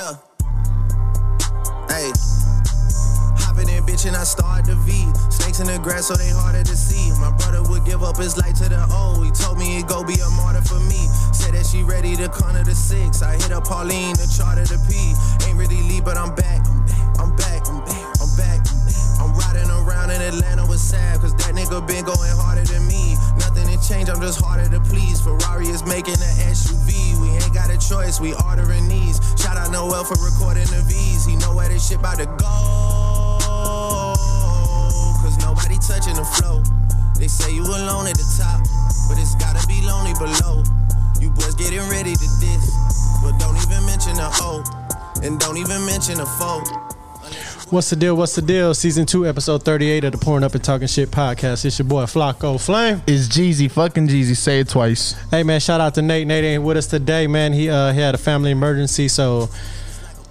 Yeah. Hey. Hopping in, bitch, and I start the V. Snakes in the grass, so they harder to see. My brother would give up his life to the O. He told me he'd go be a martyr for me. Said that she ready to corner the six. I hit up Pauline, the charter the P. Ain't really leave, but I'm back. I'm back. I'm back. I'm back. I'm riding around in Atlanta with Sav, cause that nigga been going harder than me. Change, I'm just harder to please. Ferrari is making an SUV. We ain't got a choice, we ordering these. Shout out Noel for recording the V's. He know where this shit about to go. Cause nobody touching the flow. They say you alone at the top, but it's gotta be lonely below. You boys getting ready to diss, but don't even mention the O. And don't even mention the foe. What's the deal? What's the deal? Season two, episode thirty-eight of the Pouring Up and Talking Shit podcast. It's your boy Flaco Flame. It's GeeZee, fucking GeeZee. Say it twice. Hey man, shout out to Nate. Nate ain't with us today, man. He uh he had a family emergency, so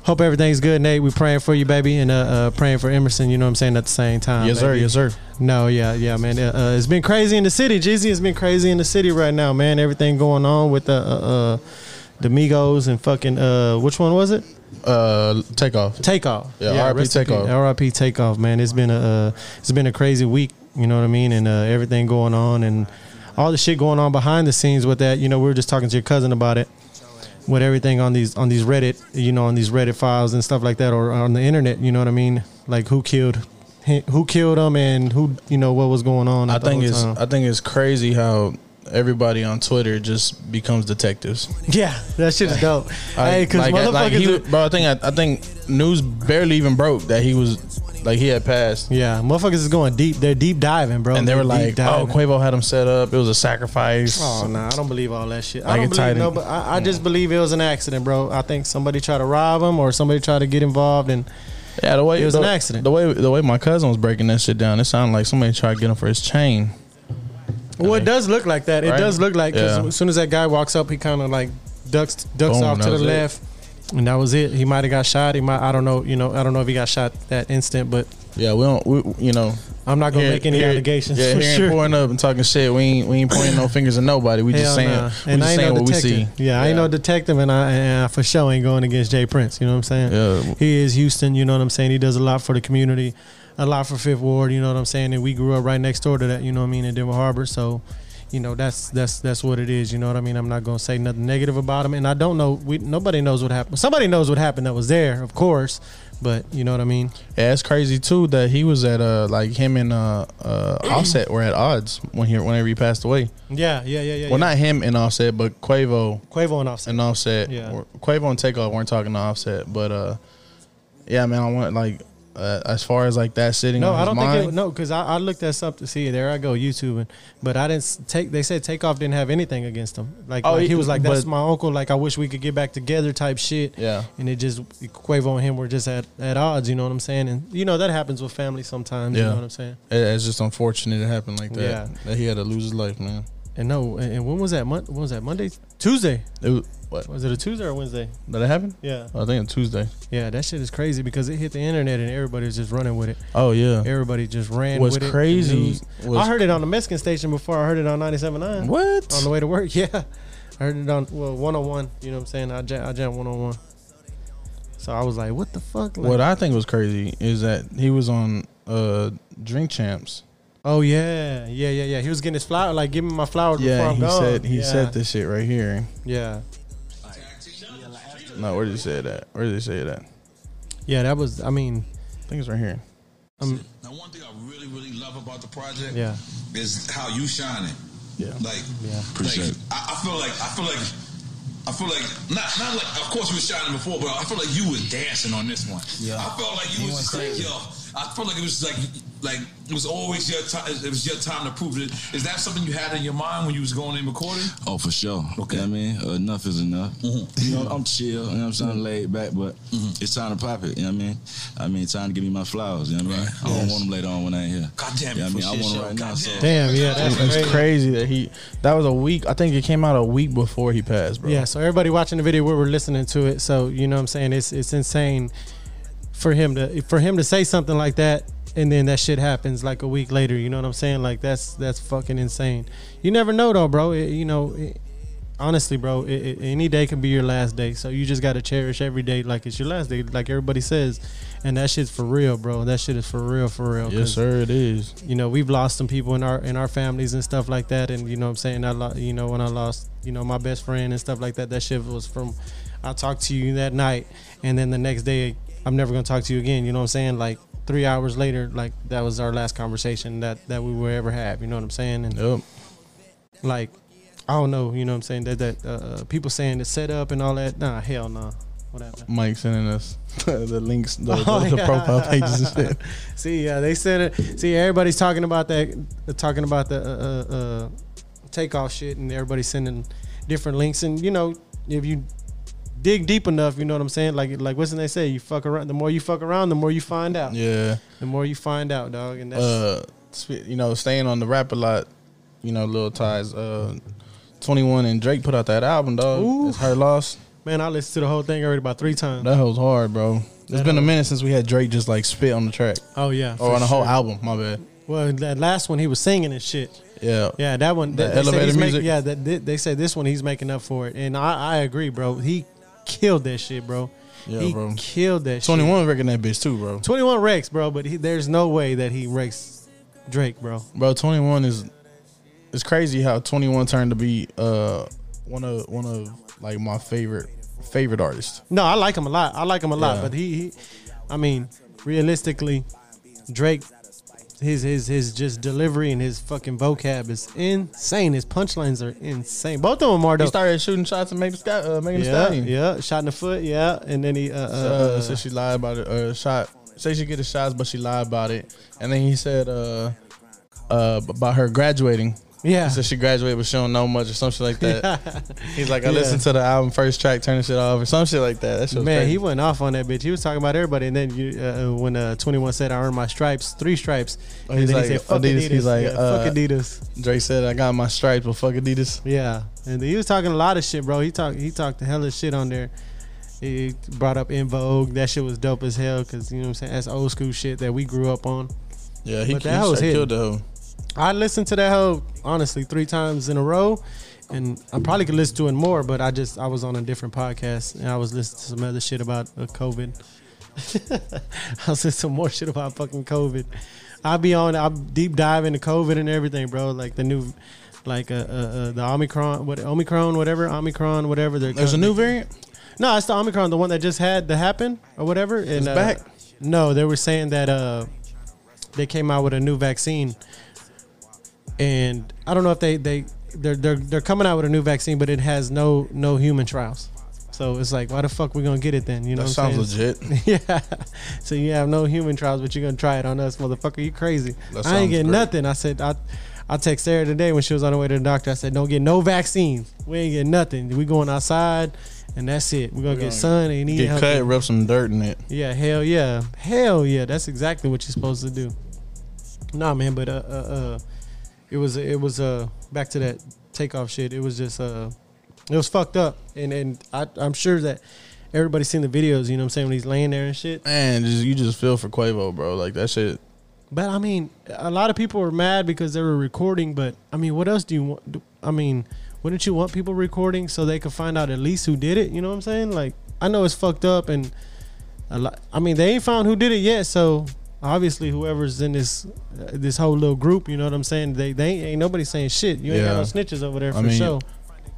hope everything's good, Nate. We praying for you, baby, and uh, uh praying for Emerson. You know what I'm saying at the same time. yes, sir. baby. Yes, sir. No, yeah, yeah, man. Uh, uh, it's been crazy in the city. GeeZee has been crazy in the city right now, man. Everything going on with the uh, uh the Migos and fucking uh which one was it? Uh, take off. Takeoff. Yeah, RIP rest in Takeoff. peace. RIP Takeoff, man. It's been a uh, it's been a crazy week. You know what I mean, and uh, everything going on and all the shit going on behind the scenes with that. You know, we were just talking to your cousin about it. With everything on these on these Reddit, you know, on these Reddit files and stuff like that, or on the internet. You know what I mean? Like who killed who killed them and who you know what was going on. I think it's time. I think it's crazy how everybody on Twitter just becomes detectives. yeah, that shit is dope. hey, because like, motherfuckers. like he, are- bro, I think I, I think news barely even broke that he was like he had passed. yeah, motherfuckers is going deep. They're deep diving, bro. And they were They're deep like, "Oh. Quavo had him set up. It was a sacrifice." Oh no, I don't believe all that shit. I Like don't believe no, but I, I just believe it was an accident, bro. I think somebody tried to rob him or somebody tried to get involved, and Yeah, the way It was the, an accident. The way the way my cousin was breaking that shit down, it sounded like somebody tried to get him for his chain. Well, it does look like that. It Right? does look like because Yeah. as soon as that guy walks up, he kind of like ducks ducks Boom, off to the was it. left, and that was it. He might have got shot. He might. I don't know. You know, I don't know if he got shot that instant, but Yeah, we don't. We, you know, I'm not gonna here- make any here- allegations Yeah, for here sure. pouring up and talking shit. We ain't we ain't pointing no fingers at nobody. We just saying nah. we And just saying no what we detective. see. Yeah, I ain't no detective, and I, and I for sure ain't going against J Prince. You know what I'm saying? Yeah. He is Houston. You know what I'm saying? He does a lot for the community, a lot for Fifth Ward. You know what I'm saying? And we grew up right next door to that. You know what I mean? In Denver Harbor. So, you know that's that's that's what it is. You know what I mean? I'm not gonna say nothing negative about him, and I don't know. We nobody knows what happened. Somebody knows what happened that was there, of course. But you know what I mean? Yeah, it's crazy too that he was at uh like him and uh uh Offset were at odds when he whenever he passed away. Yeah, yeah, yeah, yeah. Well, yeah. not him and Offset, but Quavo Quavo and Offset. and Offset. Yeah. Quavo and Takeoff weren't talking to Offset, but uh, yeah, man, I want like uh, as far as like that sitting. No, on I don't mind, think it. No, because I, I looked that up to see. There I go YouTubing, but I didn't take. They said Takeoff didn't have anything against him. Like, Oh, like, he he- was like, "That's but- my uncle." Like, I wish we could get back together, type shit. Yeah. And it just Quavo and him were just at, at odds. You know what I'm saying? And you know that happens with family sometimes. You Yeah. know what I'm saying? It- It's just unfortunate it happened like that. Yeah. That he had to lose his life, man. And no, and, and when was that? Mon- when was that? Monday, Tuesday? It was, what? Was it a Tuesday or Wednesday? Did it happen? Yeah, I think it's Tuesday. yeah. That shit is crazy because it hit the internet and everybody was just running with it. Oh yeah. Everybody just ran. What's with it. Crazy news- was- I heard it on the Mexican station before I heard it on 97.9. What? on the way to work. Yeah, I heard it on well one on one. You know what I'm saying? I jam, I jam one on one. So I was like, what the fuck? Like, What I think was crazy is that he was on uh Drink Champs. oh yeah, yeah, yeah, yeah. He was getting his flower, like give me my flowers before Yeah, I'm he gone. said he yeah. said this shit right here. Yeah, No, where did he say that? Where did he say that? yeah. That was. I mean, I think it's right here. um, Now, one thing I really, really love about the project yeah, is how you shining. Yeah. Like, Yeah. like, I, I feel like, I feel like, I feel like, not, not like, of course, you were shining before, but I feel like you was dancing on this one. Yeah. I felt like you, was just like, yo, I felt like it was like, like it was always your time. It was your time to prove it. Is that something you had in your mind when you was going in recording? Oh, for sure. Okay. Okay. You know what I mean, enough is enough. Mm-hmm. You know, I'm chill. You know what I'm saying, laid back, but it's time to pop it. You know what I mean? I mean, time to give me my flowers. You know what I mean? I don't want them later on when I ain't here. God damn it, You know what I mean? I want them right show. now. God So damn. damn, yeah. That's It's crazy. crazy that he that was a week. I think it came out a week before he passed, bro. Yeah, so everybody watching the video, we were listening to it. So you know what I'm saying? It's it's insane for him to for him to say something like that and then that shit happens like a week later. You know what I'm saying? Like that's that's fucking insane. You never know though, bro. It- you know, it, honestly, bro, it, any day can be your last day. So you just gotta cherish every day like it's your last day, like everybody says. And that shit's for real, bro. That shit is for real, for real. Yes, sir. It is. You know, we've lost some people in our in our families and stuff like that. And you know, what I'm saying, I lo- you know when I lost, you know, my best friend and stuff like that. That shit was from. I talked to you that night, and then the next day, I'm never gonna talk to you again. You know what I'm saying? Like three hours later, like that was our last conversation that that we will ever have. You know what I'm saying? And Yep. like I don't know, you know what I'm saying? That that uh, people saying the setup and all that. Nah, hell no. Whatever. Mike sending us the links, the, Oh, the, the yeah. profile pages and shit. See, yeah, they said it. See, everybody's talking about that, uh, talking about the uh, uh, uh, takeoff shit, and everybody's sending different links. And you know, if you dig deep enough, you know what I'm saying. Like, like what's they say? You fuck around. The more you fuck around, the more you find out. Yeah. The more you find out, dog. And that's Uh, you know, staying on the rap a lot. You know, little ties. Uh, Twenty One and Drake put out that album, dog. Ooh. It's her loss. man. I listened to the whole thing already about three times. That was hard, bro. It's That been a minute since we had Drake just like spit on the track Oh yeah, or on the whole sure. album. My bad. Well, that last one he was singing and shit. Yeah. Yeah, that one. The They, they said elevator he's make- music? yeah, that, they, they said this one he's making up for it, and I, I agree, bro. He killed that shit, bro. Yeah, he bro. killed that. 21 shit. One wrecking that bitch too, bro. 21 Rex, bro, but he, there's no way that he Rex Drake, bro. Bro, Twenty One is. It's crazy how Twenty One turned to be uh one of one of like my favorite favorite artists. No, I like him a lot. I like him a lot, Yeah. but he, he, I mean, realistically, Drake, his his his just delivery and his fucking vocab is insane. His punchlines are insane. Both of them are He started shooting shots and Megan Sky, uh, Thee Yeah, Stallion. yeah, shot in the foot, yeah, and then he, uh, uh, uh, uh, said she lied about it. Uh, shot. Say she get the shots, but she lied about it. And then he said uh, uh, about her graduating. Yeah, He said she graduated, but she don't know much or some shit like that. He's like, I Yeah. listened to the album first track, turn the shit off, or some shit like that. That shit Man, crazy. he went off on that bitch. He was talking about everybody, and then you, uh, when uh, Twenty One said, "I earned my stripes, three stripes," Oh, and he's like, he said, "Fuck Adidas," Adidas." he's like, yeah, uh, "Fuck Adidas." Drake said, I got my stripes, but fuck Adidas. Yeah, and he was talking a lot of shit, bro. He talked he talked the hell of shit on there. He brought up En Vogue. That shit was dope as hell because you know what I'm saying. That's old school shit that we grew up on. Yeah, he, But he that hoe was killed the hoe. I listened to that hoe honestly three times in a row, and I probably could listen to it more. But I just I was on a different podcast and I was listening to some other shit about uh, COVID. I was listening to more shit about fucking COVID. I'll be on. I'll deep dive into COVID and everything, bro. Like the new, like uh, uh, uh the Omicron, what Omicron, whatever Omicron, whatever. they're There's a new variant? No, it's the Omicron, the one that just had to happen or whatever. And, It's uh, back? No, they were saying that uh, they came out with a new vaccine, and I don't know if they they they're they're they're coming out with a new vaccine, but it has no no human trials. So it's like, why the fuck we gonna get it then? You know, That what I'm sounds saying? legit. yeah. So you have no human trials, but you're gonna try it on us, motherfucker. You crazy? That I ain't getting great. nothing. I said I. I text Sarah today when she was on her way to the doctor. I said, "Don't get no vaccines. We ain't getting nothing. We going outside, and that's it. We're gonna We get gonna sun and eat Get healthy. cut, rub some dirt in it. Yeah, hell yeah, hell yeah. That's exactly what you're supposed to do. Nah, man, but uh, uh, uh it was it was uh back to that takeoff shit. It was just uh, it was fucked up, and and I, I'm sure that everybody's seen the videos. You know what I'm saying when he's laying there and shit. Man, just, you just feel for Quavo, bro. Like that shit. But I mean, a lot of people were mad because they were recording. But I mean, what else do you want? do- I mean, wouldn't you want people recording so they could find out at least who did it? You know what I'm saying? Like, I know it's fucked up, and a lot. I mean, they ain't found who did it yet. So obviously, whoever's in this uh, this whole little group, you know what I'm saying? They they ain't, nobody saying shit. You ain't got no snitches over there I for mean, sure.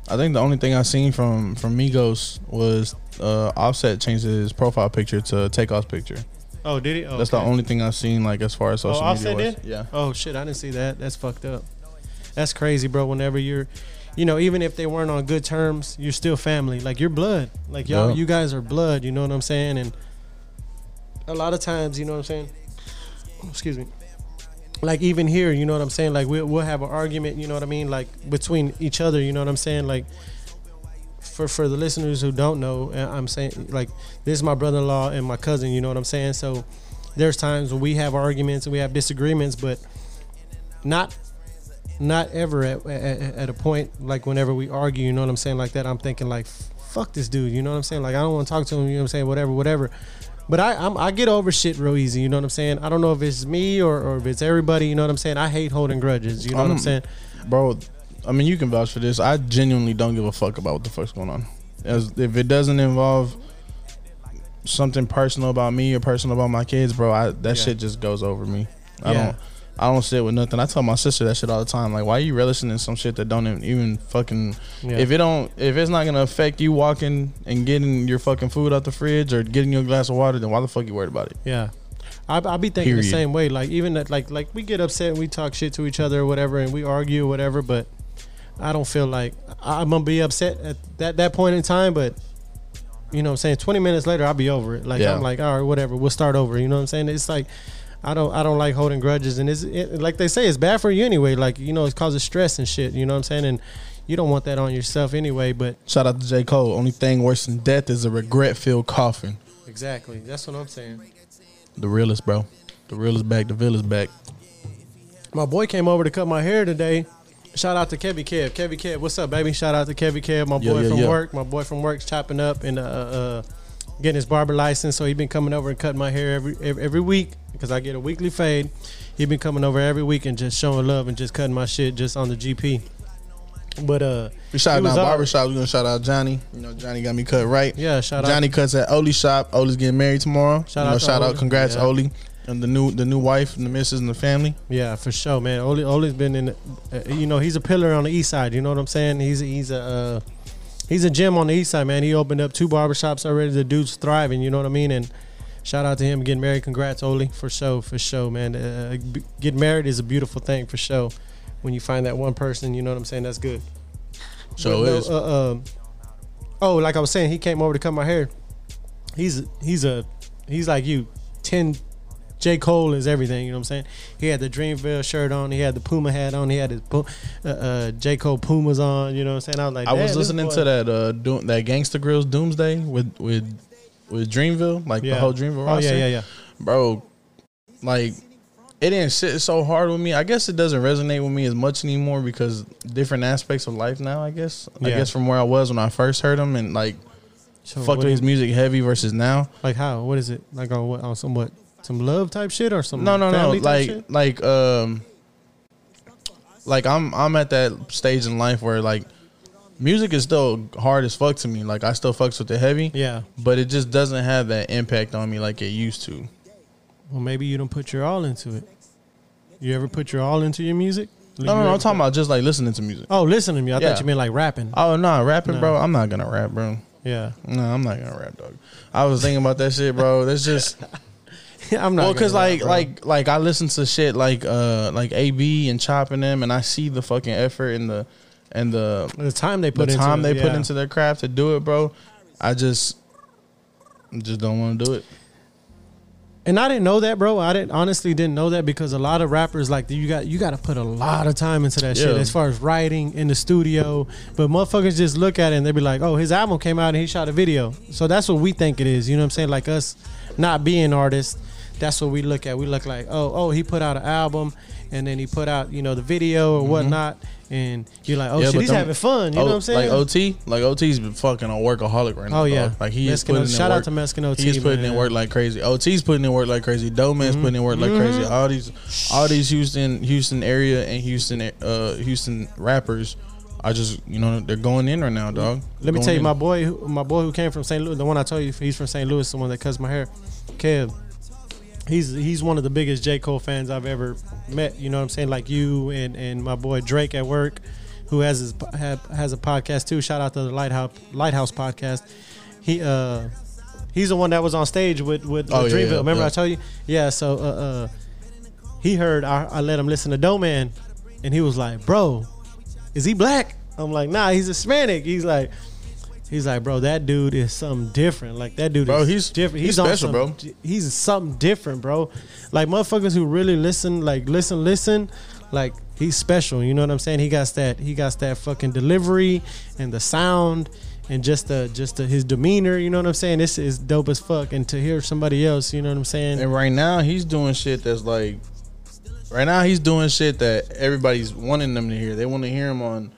I think the only thing I seen from from Migos was uh, Offset changed his profile picture to Takeoff's picture. Oh, did he? Oh, That's okay. the only thing I've seen like as far as social Oh, media. Offset was. did? Yeah. Oh shit, I didn't see that. That's fucked up. That's crazy, bro. Whenever you're, you know, even if they weren't on good terms, you're still family. Like you're blood. Like y'all, Yeah. you guys are blood. You know what I'm saying? And a lot of times, you know what I'm saying. Excuse me. Like even here, you know what I'm saying. Like we'll we'll have an argument. You know what I mean? Like between each other. You know what I'm saying? Like for for the listeners who don't know, uh, I'm saying like this is my brother-in-law and my cousin. You know what I'm saying? So there's times when we have arguments and we have disagreements, but not not ever at, at, at a point like whenever we argue. You know what I'm saying? Like that, I'm thinking like, fuck this dude. You know what I'm saying? Like I don't want to talk to him. You know what I'm saying? Whatever, whatever. But I I'm, I get over shit real easy. You know what I'm saying? I don't know if it's me or, or if it's everybody. You know what I'm saying? I hate holding grudges. You know what I'm Um, saying? bro. I mean, you can vouch for this. I genuinely don't give a fuck about what the fuck's going on. As if it doesn't involve something personal about me or personal about my kids, bro, I, that Yeah. shit just goes over me. I Yeah. don't. I don't sit with nothing. I tell my sister that shit all the time. Like, why are you relishing in some shit that don't even, fucking? Yeah. If it don't, if it's not gonna affect you walking and getting your fucking food out the fridge or getting your glass of water, then why the fuck you worried about it? Yeah. I I be thinking the same way. Like even that, like like we get upset and we talk shit to each other or whatever, and we argue or whatever. But I don't feel like I'm gonna be upset at that that point in time. But you know, what I'm saying 20 minutes later, I'll be over it. Like Yeah. I'm like, all right, whatever. We'll start over. You know what I'm saying? It's like I don't I don't like holding grudges, and it's it, like they say, it's bad for you anyway. Like you know, it causes stress and shit. You know what I'm saying? And you don't want that on yourself anyway. But Shout out to J Cole. Only thing worse than death is a regret filled coffin. exactly, that's what I'm saying. The realest, bro. The realest back. The villain's back. My boy came over to cut my hair today. Shout out to Kevy Kev. Kevy Kev, what's up, baby? Shout out to Kevy Kev, my Yeah, boy yeah, from yeah. work. My boy from work's chopping up and uh, uh, getting his barber license. So he been coming over and cutting my hair every every, every week because I get a weekly fade. He been coming over every week and just showing love and just cutting my shit just on the GP. But uh, We shout out barbershop. We gonna shout out Johnny. You know Johnny got me cut right. Yeah, shout out. Johnny cuts at Oli shop. Oli's getting married tomorrow. Shout you know, out to shout Oli. out. Congrats, Yeah. Oli, and the new the new wife and the missus and the family. Yeah, for sure, man. Oli Oli's been in, uh, you know, he's a pillar on the east side. You know what I'm saying? He's a, he's a uh, he's a gym on the east side, man. He opened up two barbershops already. The dude's thriving. You know what I mean? And shout out to him getting married. Congrats, Oli, for sure, for sure, man. Uh, b- getting married is a beautiful thing for sure. When you find that one person, you know what I'm saying? That's good. So But no, uh, um, oh, like I was saying, he came over to cut my hair. He's he's a he's like you. Ten J Cole is everything. You know what I'm saying? He had the Dreamville shirt on. He had the Puma hat on. He had his uh, uh, J Cole Pumas on. You know what I'm saying? I was like, I was listening boy-" to that uh Doom, that Gangsta Grillz Doomsday with with with Dreamville, like Yeah. the whole Dreamville. Oh yeah, yeah, yeah. bro. Like it didn't sit so hard with me. I guess it doesn't resonate with me as much anymore because different aspects of life now. I guess. I guess from where I was when I first heard him and like So fucked with his music heavy versus now. Like how? What is it? Like on what? On some what? Some love type shit or some? No, no, no. Like shit? like um like I'm I'm at that stage in life where like music is still hard as fuck to me. Like I still fucks with the heavy. yeah. But it just doesn't have that impact on me like it used to. Well, maybe you don't put your all into it. You ever put your all into your music? No, no, no. I'm talking about just like listening to music. Oh, listen to me. I Yeah. thought you meant like rapping. Oh no, rapping, No. bro. I'm not gonna rap, bro. Yeah. No, I'm not gonna rap, dog. I was thinking about that shit, bro. That's just I'm not. well, cause like bro. like like I listen to shit like uh like AB and chopping them, and I see the fucking effort and the and the the time they the put into time it, they put yeah. into their craft to do it, bro. I just just don't want to do it. And I didn't know that, bro. I didn't honestly didn't know that because a lot of rappers like you got you got to put a lot of time into that shit as far as writing in the studio. But motherfuckers just look at it and they be like, "Oh, his album came out and he shot a video." So that's what we think it is. You know what I'm saying? Like us not being artists, that's what we look at. We look like, "Oh, oh, he put out an album and then he put out, you know, the video or whatnot." And you're like, "Oh, Mm-hmm. Yeah, shit, he's them- having fun." You Oh, know what I'm saying? Like OT, like OT's been fucking a workaholic right now. Oh, yeah. like he is Mexican- putting in shout out work. to Mexican OT, He's putting in work like crazy. OT's putting in work like crazy. Doeman's Mm-hmm. putting in work like crazy. All these, all these Houston, Houston area and Houston, uh, Houston rappers are just you know they're going in right now, dog. Let me tell you, in. my boy, my boy who came from St. Louis, the one I told you, he's from St. Louis, the one that cuts my hair, Kev. He's he's one of the biggest J Cole fans I've ever met. You know what I'm saying? Like you and and my boy Drake at work, who has his have, has a podcast too. Shout out to the Lighthouse Lighthouse podcast. He uh he's the one that was on stage with with, Oh, yeah, Dreamville. yeah, Remember yeah. I told you? Yeah. So uh, uh he heard I, I let him listen to Doeman, and he was like, "Bro, is he black?" I'm like, "Nah, he's Hispanic." He's like, he's like, "Bro, that dude is something different. Like that dude Bro, is he's- different. he's on special, bro. He's something different, bro. Like motherfuckers who really listen, like listen, listen, like he's special. You know what I'm saying? He got that. He got that fucking delivery and the sound." And just the just the, his demeanor, you know what I'm saying. This is dope as fuck. And to hear somebody else, you know what I'm saying. And right now he's doing shit that's like, right now he's doing shit that everybody's wanting them to hear. They want to hear him on,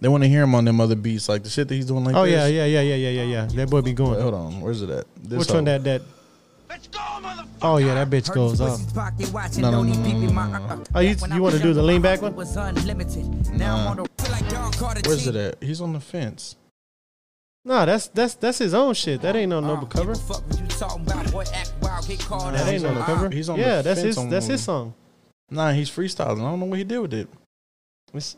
they want to hear him on them other beats, like the shit that he's doing. Like, Oh this. yeah, yeah, yeah, yeah, yeah, yeah, yeah. That boy be Wait, going. hold on, where's it at? This Which song. one that that? Oh yeah, that bitch goes off. No, no, no, no, no, no. Oh, you you want to do the lean back one? Was unlimited. Now I'm on the Where's it at? He's on the fence. Nah, that's that's that's his own shit. That ain't no noble cover. That ain't no cover. He's on yeah, the that's fence his on that's his song. Nah, he's freestyling. I don't know what he did with it. It's,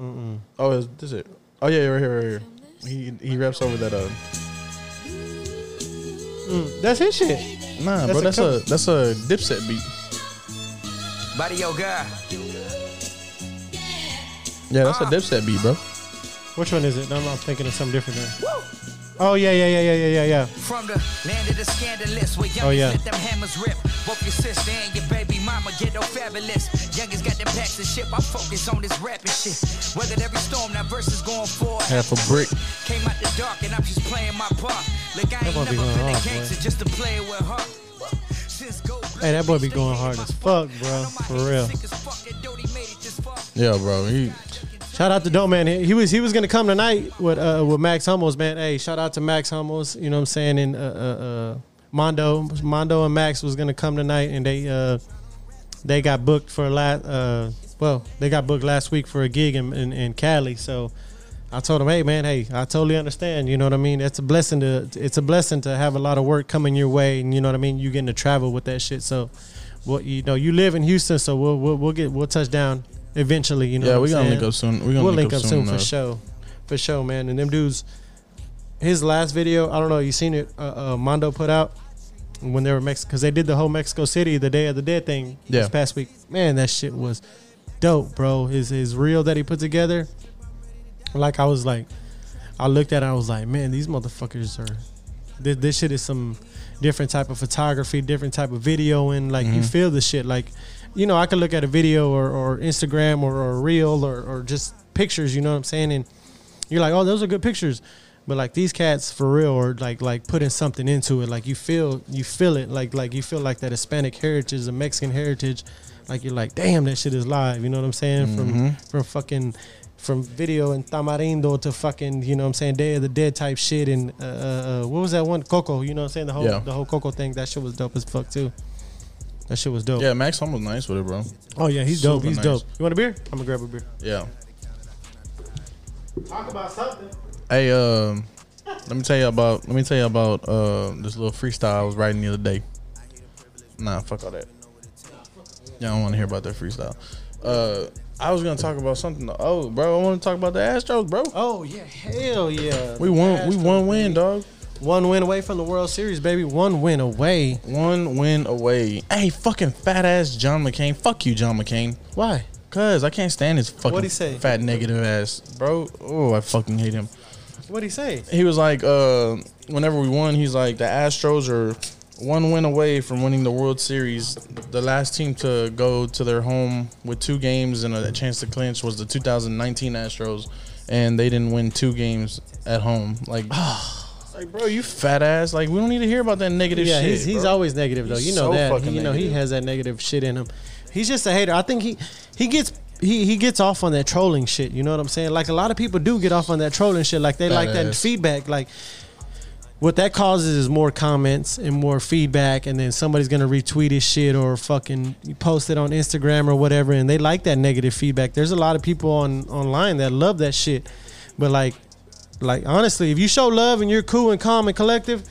mm-mm. Oh, is this it? Oh yeah, right here, right here. He he raps over that. Uh, Mm, that's his shit. nah, That's bro, a that's cover. a that's a Dipset beat. Buddy, yo, guy. Yeah, that's a Dipset beat, bro. Which one is it? No, I'm thinking of something different. There. Oh yeah, yeah, yeah, yeah, yeah, yeah, yeah. From the land of the scandalous, where youngest Oh, yeah. let them hammers rip. Both your sister and your baby mama get no fabulous. Youngest got them packs of shit. I focus on this rapping shit. Weathered every storm, now verses going forward. Half a brick. Came out the dark and I'm just playing my part. Like I ain't boy be never going a hard, boy. gangster just to play with her. Hey, that boy be going hard as fuck, bro. For real. Yeah, bro. He Shout out to Dope Man. He, was he was gonna come tonight with uh with Max Hummels, man. Hey, shout out to Max Hummels. You know what I'm saying? And uh, uh, uh Mondo, Mondo and Max was gonna come tonight, and they uh they got booked for last uh well they got booked last week for a gig in in, in Cali. So I told him, hey man, hey, I totally understand. You know what I mean? It's a blessing to it's a blessing to have a lot of work coming your way, and you know what I mean. You getting to travel with that shit. So, well, you know, you live in Houston, so we'll we'll, we'll get we'll touch down eventually. You know, yeah, we I'm gonna link up soon. We're gonna we'll link, link up soon, for sure, for sure, man. And them dudes, his last video, I don't know, you seen it? Uh, uh, Mondo put out when they were Mexico because they did the whole Mexico City, the Day of the Dead thing Yeah. this past week. Man, that shit was dope, bro. His his reel that he put together, like I was like, I looked at it, I was like, man, these motherfuckers are. This, this shit is some different type of photography, different type of video, and like you feel the shit. Like, you know, I could look at a video or, or Instagram or, or a reel or, or just pictures. You know what I'm saying? And you're like, oh, those are good pictures. But like these cats for real are like like putting something into it. Like you feel you feel it. Like like you feel like that Hispanic heritage, the Mexican heritage. Like you're like, damn, that shit is live. You know what I'm saying? From from fucking from video and Tamarindo to fucking, you know what I'm saying, Day of the Dead type shit and uh, uh, uh, what was that one? Coco, you know what I'm saying? The whole Yeah. the whole Coco thing, that shit was dope as fuck too. That shit was dope. Yeah, Max Hum was nice with it, bro. Oh yeah, he's dope. Super He's nice. dope. You want a beer? I'm gonna grab a beer. Yeah. Talk about something. Hey, um, let me tell you about. Let me tell you about uh this little freestyle I was writing the other day. Nah, fuck all that. Yeah, I don't want to hear about that freestyle. Uh, I was gonna talk about something. Oh, bro, I want to talk about the Astros, bro. Oh yeah, hell yeah. We won. We Astros, one win, baby. dog. One win away from the World Series, baby. One win away. One win away. Hey, fucking fat ass John McCain. Fuck you, John McCain. Why? Cause I can't stand his fucking What'd he say? fat negative ass, bro. Oh, I fucking hate him. What'd he say? he was like, uh, whenever we won, he's like, the Astros are one win away from winning the World Series. The last team to go to their home with two games and a chance to clinch was the 2019 Astros, and they didn't win two games at home. Like, like, bro, you fat ass. Like, we don't need to hear about that negative yeah, shit. he's, he's bro. always negative though. He's You know so that. fucking He, you know he has that negative shit in him. He's just a hater. I think he he gets he he gets off on that trolling shit. You know what I'm saying? Like a lot of people do get off on that trolling shit. Like they like that feedback. Like what that causes is more comments and more feedback, and then somebody's gonna retweet his shit or fucking post it on Instagram or whatever, and they like that negative feedback. There's a lot of people on online that love that shit, but like, like honestly, if you show love and you're cool and calm and collective,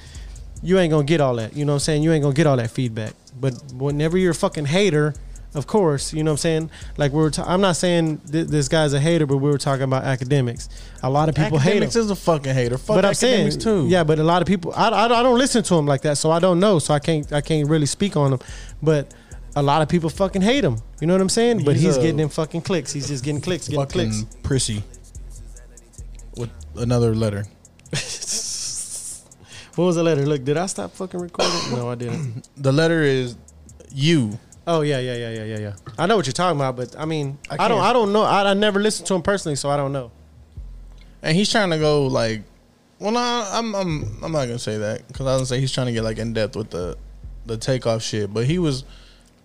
you ain't gonna get all that. You know what I'm saying? You ain't gonna get all that feedback. But whenever you're a fucking hater, of course, you know what I'm saying. Like we are ta- I'm not saying th- this guy's a hater, but we were talking about Akademiks. A lot of people hate him Akademiks is a fucking hater. Fuck but I'm saying, Akademiks too. yeah, but a lot of people, I, I, I don't listen to him like that, so I don't know, so I can't, I can't really speak on him. But a lot of people fucking hate him. You know what I'm saying? But He's he's, a- getting them fucking clicks. He's just getting clicks, getting fucking clicks. prissy. Another letter. What was the letter? Look, did I stop fucking recording? No, I didn't. The letter is you. Oh yeah, yeah, yeah, yeah, yeah, yeah. I know what you're talking about, but I mean, I I, don't, I don't know. I, I never listened to him personally, so I don't know. and he's trying to go like, well, no, I'm I'm I'm not gonna say that because I don't say he's trying to get like in depth with the the takeoff shit, but he was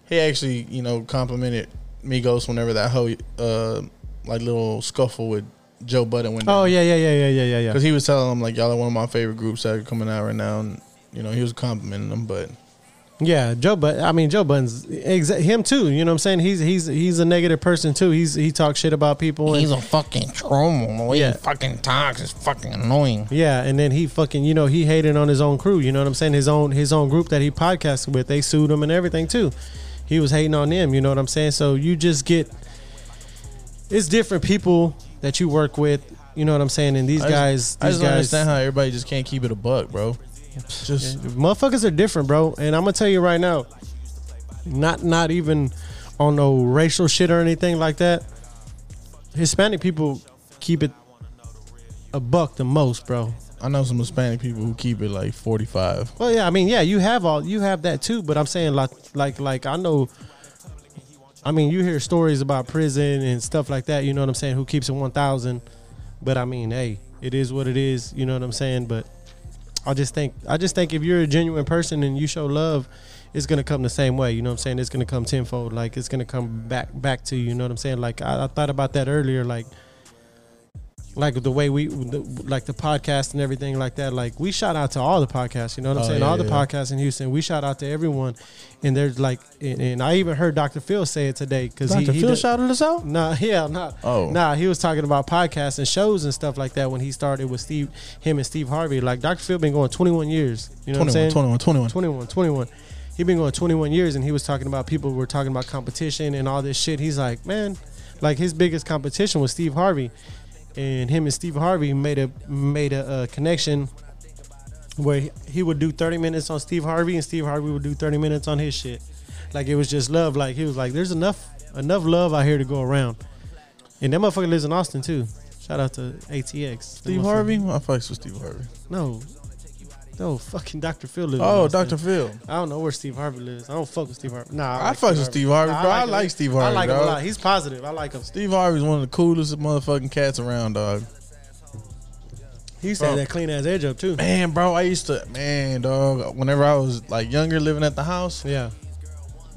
he actually you know complimented Migos whenever that whole uh like little scuffle with Joe Budden went. Oh yeah, yeah, yeah, yeah, yeah, yeah, yeah. because he was telling them like y'all are one of my favorite groups that are coming out right now, and you know he was complimenting them, but Yeah, Joe But I mean Joe Budden's exa- him too. You know what I'm saying? He's he's he's a negative person too. He's he talks shit about people. And, He's a fucking troll. The way Yeah. he fucking talks is fucking annoying. yeah, and then he fucking you know he hated on his own crew. You know what I'm saying? His own his own group that he podcasted with. They sued him and everything too. He was hating on them. You know what I'm saying? So you just get it's different people that you work with. You know what I'm saying? And these I just- guys, I these just guys, understand how everybody just can't keep it a buck, bro. Just motherfuckers are different, bro. And I'm gonna tell you right now, not not even on no racial shit or anything like that. Hispanic people keep it a buck the most, bro. I know some Hispanic people who keep it like forty five. Well, yeah, I mean, yeah, you have all you have that too, but I'm saying like like like I know. I mean, you hear stories about prison and stuff like that. You know what I'm saying? Who keeps it one thousand? But I mean, hey, it is what it is. You know what I'm saying? But I just think I just think if you're a genuine person and you show love, it's gonna come the same way. You know what I'm saying? It's gonna come tenfold. Like it's gonna come back back to you. You know what I'm saying? Like I, I thought about that earlier. Like like the way we the, like the podcast and everything like that. Like we shout out to all the podcasts. You know what I'm Oh, saying? yeah, all the yeah. podcasts in Houston. We shout out to everyone. And there's like, and, and I even heard Dr. Phil say it today because he, Dr. he Phil did- shouted us out. Nah, yeah, nah. Oh. Nah, he was talking about podcasts and shows and stuff like that when he started with Steve, him and Steve Harvey. Like Dr. Phil been going 21 years. You know what I'm 21, saying? 21, 21. 21, 21. He been going 21 years and he was talking about people were talking about competition and all this shit. He's like, man, like his biggest competition was Steve Harvey. And him and Steve Harvey made a made a, uh connection where he, he would do 30 minutes on Steve Harvey and Steve Harvey would do 30 minutes on his shit. Like it was just love. Like he was like, there's enough enough love out here to go around. And that motherfucker lives in Austin too. Shout out to ATX. Steve Harvey? I fucks with Steve Harvey. No. No, fucking Dr. Phil lives Oh. Dr. Phil. I don't know where Steve Harvey lives. I don't fuck with Steve Harvey. Nah, I fucks with Steve Harvey, bro. I him. like Steve Harvey. I like him a lot. He's positive. I like him. Steve Harvey's one of the coolest motherfucking cats around, dog. He used to have that clean ass edge up too. Man, bro, I used to, man, dog. Whenever I was like younger, living at the house, Yeah.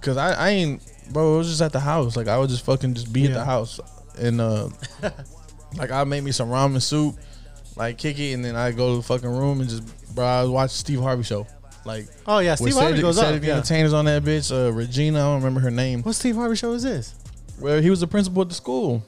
cause I, I ain't, bro. It was just at the house. Like I would just fucking just be at the house, and uh, like I made me some ramen soup, like kick it, and then I go to the fucking room and just, bro, I was watching Steve Harvey show, like. Oh yeah, Steve Harvey Cedric- goes up. Cedric the Yeah. Entertainers on that bitch. Uh, Regina, I don't remember her name. What Steve Harvey show is this? Well, he was the principal at the school.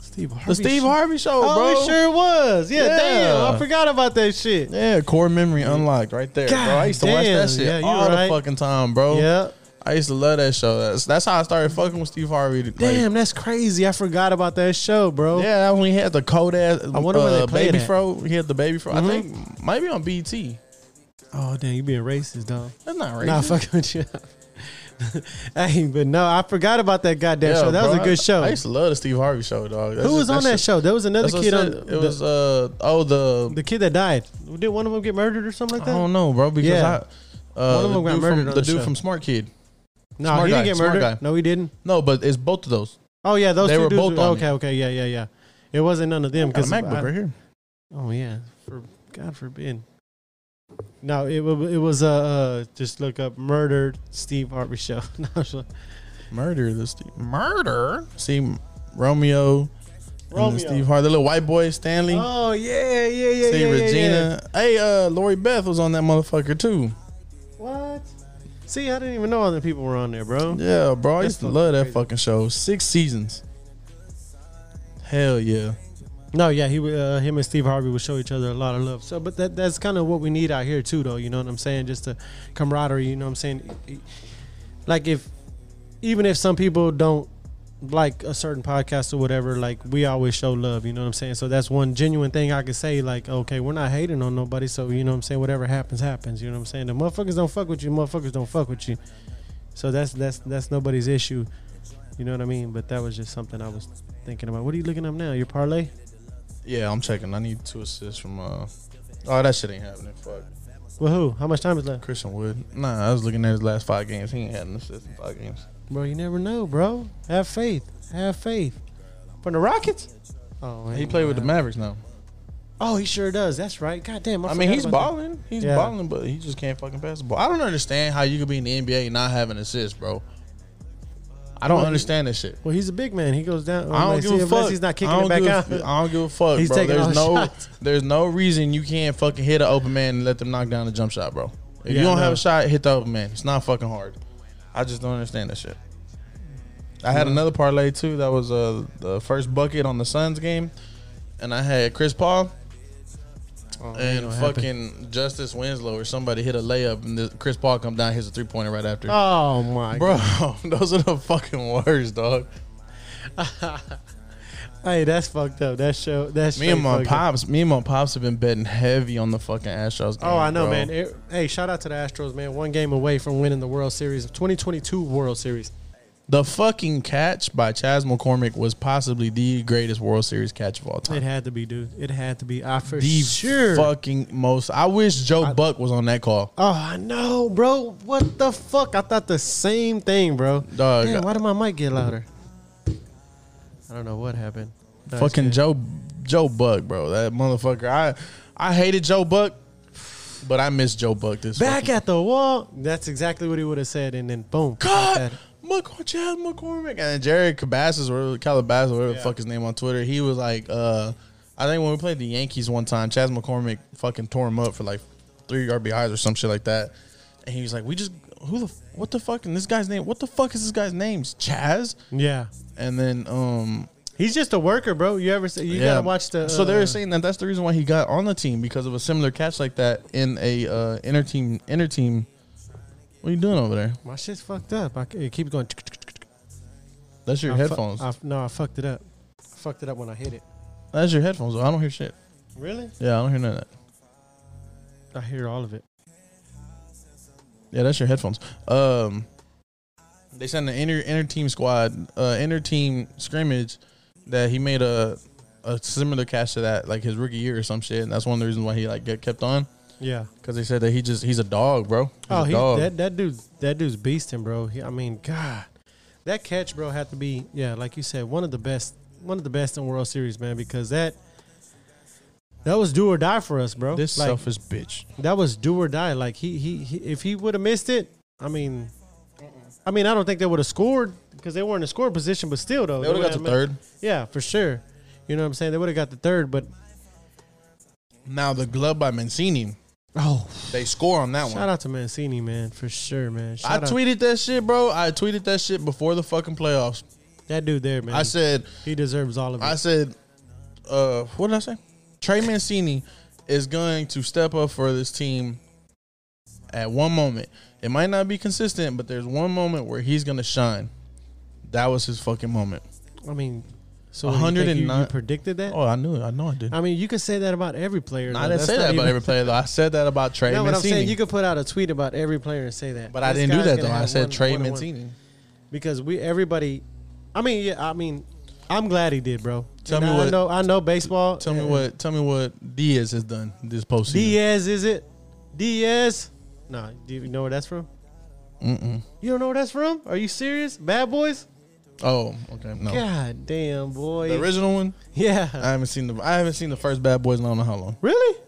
Steve Harvey. The Steve show. Harvey show, Oh, bro. it sure was. Yeah, Yeah. damn. I forgot about that shit. Yeah, core memory unlocked right there, bro. I used to watch God that shit damn, yeah, all right. the fucking time, bro. Yeah. I used to love that show. That's that's how I started fucking with Steve Harvey. Like, Damn, that's crazy. I forgot about that show, bro. Yeah, that when he had the cold ass. I wonder where they uh, it baby at. fro. He had the baby fro. Mhm. I think might be on BT. Oh damn, you being racist, dog. That's not racist. Nah, fucking with you. hey, but no, I forgot about that goddamn show. That was a good show. I, used to love the Steve Harvey show, dog. That's Who was just- on that that's show? There was another that's what kid I on. said. It the, was uh oh the the kid that died. Did one of them get murdered or something like that? I that? don't know, bro. Because Yeah. I uh, One of them the got dude murdered from, on the the dude show. from Smart Kid. No, Smart he guy, didn't get smart murdered. guy. No, he didn't. No, but it's both of those. Oh yeah, those They two were dudes. both on okay, okay, yeah, yeah, yeah. It wasn't none of them Got a because MacBook right here. Oh yeah, for God forbid. No, it wa- it was uh, uh just look up murdered Steve Harvey show. No, I'm Murder the Steve. Murder. See Romeo. And Romeo. Steve Harvey, the little white boy Stanley. oh yeah, yeah, yeah, See yeah, yeah, Regina. Hey, uh, Lori Beth was on that motherfucker too. See, I didn't even know other people were on there, bro. Yeah, bro. I used to love that fucking show. Six seasons. Hell yeah. No, yeah, he uh, him and Steve Harvey would show each other a lot of love. So, but that that's kind of what we need out here too, though. You know what I'm saying? Just a camaraderie. You know what I'm saying? Like if even if some people don't like a certain podcast or whatever, like we always show love. You know what I'm saying? So that's one genuine thing I could say. Like, okay, we're not hating on nobody. So you know what I'm saying? Whatever happens, happens. You know what I'm saying? The motherfuckers don't fuck with you. Motherfuckers don't fuck with you. So that's that's that's nobody's issue. You know what I mean? But that was just something I was thinking about. What are you looking up now? Your parlay? Yeah, I'm checking. I need two assists from uh Oh, that shit ain't happening. Fuck. Well, who? How much time is left? Christian Wood. Nah, I was looking at his last five games. He ain't had an assist in five games. Bro, you never know, bro. Have faith. Have faith. From the Rockets? Oh, He played with the Mavericks now. Oh, he sure does. That's right. God damn. I, I mean, he's that. balling. He's Yeah. balling, but he just can't fucking pass the ball. I don't understand how you could be in the NBA and not have an assist, bro. I don't Well, understand this shit. Well, he's a big man. He goes down. I don't give a fuck. He's not kicking it back out. f- I don't give a fuck, He's bro. taking There's the no, shots. there's no reason you can't fucking hit an open man and let them knock down the jump shot, bro. If Yeah, you don't have a shot, hit the open man. It's not fucking hard. I just don't understand that shit. I had another parlay too. That was uh, the first bucket on the Suns game, and I had Chris Paul Oh, and happen. fucking Justice Winslow or somebody hit a layup, and the, Chris Paul come down, hits a three pointer right after. Oh my Bro, those are the fucking worst, dog. Hey, that's fucked up. That show. That's Me and my fucked up. pops, me and my pops have been betting heavy on the fucking Astros. Game, Oh, I know, bro. man. It- hey, shout out to the Astros, man. One game away from winning the World Series, 2022 World Series. The fucking catch by Chas McCormick was possibly the greatest World Series catch of all time. It had to be, dude. It had to be. I for the sure. fucking most. I wish Joe Buck was on that call. Oh, I know, bro. What the fuck? I thought the same thing, bro. Dog, Damn, why did my mic get louder? I don't know what happened. No, fucking good. Joe Joe Buck, bro. That motherfucker. I I hated Joe Buck, but I miss Joe Buck this Back fucking- at the wall. That's exactly what he would have said, and then boom. Cut! that. McCor- Chad McCormick and then Jared Cabasas or Calabasas, whatever the fuck his name on Twitter. He was like, uh, I think when we played the Yankees one time, Chas McCormick fucking tore him up for like three RBIs or some shit like that. And he was like, we just who the f- what the fuck and this guy's name? What the fuck is this guy's name? Chas. Yeah. And then um He's just a worker, bro. You ever say you yeah. gotta watch the? so they're saying that that's the reason why he got on the team because of a similar catch like that in a uh, inter team inter team. What are you doing over there? my shit's fucked up. I, c- it keeps going. That's your I fu- headphones. I, no, I fucked it up. I fucked it up when I hit it. That's your headphones. I don't hear shit. Really? Yeah, I don't hear none of that. I hear all of it. Yeah, that's your headphones. Um, they sent an inter inter team squad, uh, inter team scrimmage that he made a a similar catch to that, like his rookie year or some shit. And that's one of the reasons why he like get kept on Yeah. because they said that he just he's a dog, bro. He's Oh, a he dog. that that dude that dude's beasting, bro. He, I mean, God, that catch, bro, had to be yeah, like you said, one of the best, one of the best in World Series, man, because that that was do or die for us, bro. this like, selfish bitch. that was do or die. Like he he, he if he would have missed it, I mean, I mean, I don't think they would have scored because they weren't in a score position, but still though, They would have got the third. Yeah, for sure. You know what I'm saying? They would have got the third, but Now the glove by Mancini, oh, they score on that shout one. Shout out to Mancini, man, for sure, man. I out- tweeted that shit, bro. I tweeted that shit before the fucking playoffs. that dude there, man. I said, he deserves all of it. I said, uh, what did I say? Trey Mancini is going to step up for this team at one moment. It might not be consistent, but there's one moment where he's gonna shine. That was his fucking moment. I mean, so 109. You, 109 you predicted that? Oh, I knew it. I know I did. I mean, you could say that about every player. I though. didn't say that about every player though. I said that about Trey No, but I'm saying you could put out a tweet about every player and say that. but I didn't do that though. I said one- Trey one and one. Mancini. because we everybody. I mean, yeah. I mean, I'm glad he did, bro. Tell And me I what- know. I know baseball. Tell me what. Tell me what Diaz has done this postseason. Diaz is it? Diaz? No. Do you know where that's from? Mm-mm. You don't know where that's from? Are you serious? Bad Boys? Oh, okay. No, God damn, boy. the original one. yeah. I haven't seen the. I haven't seen the first Bad Boys in I don't know how long. really?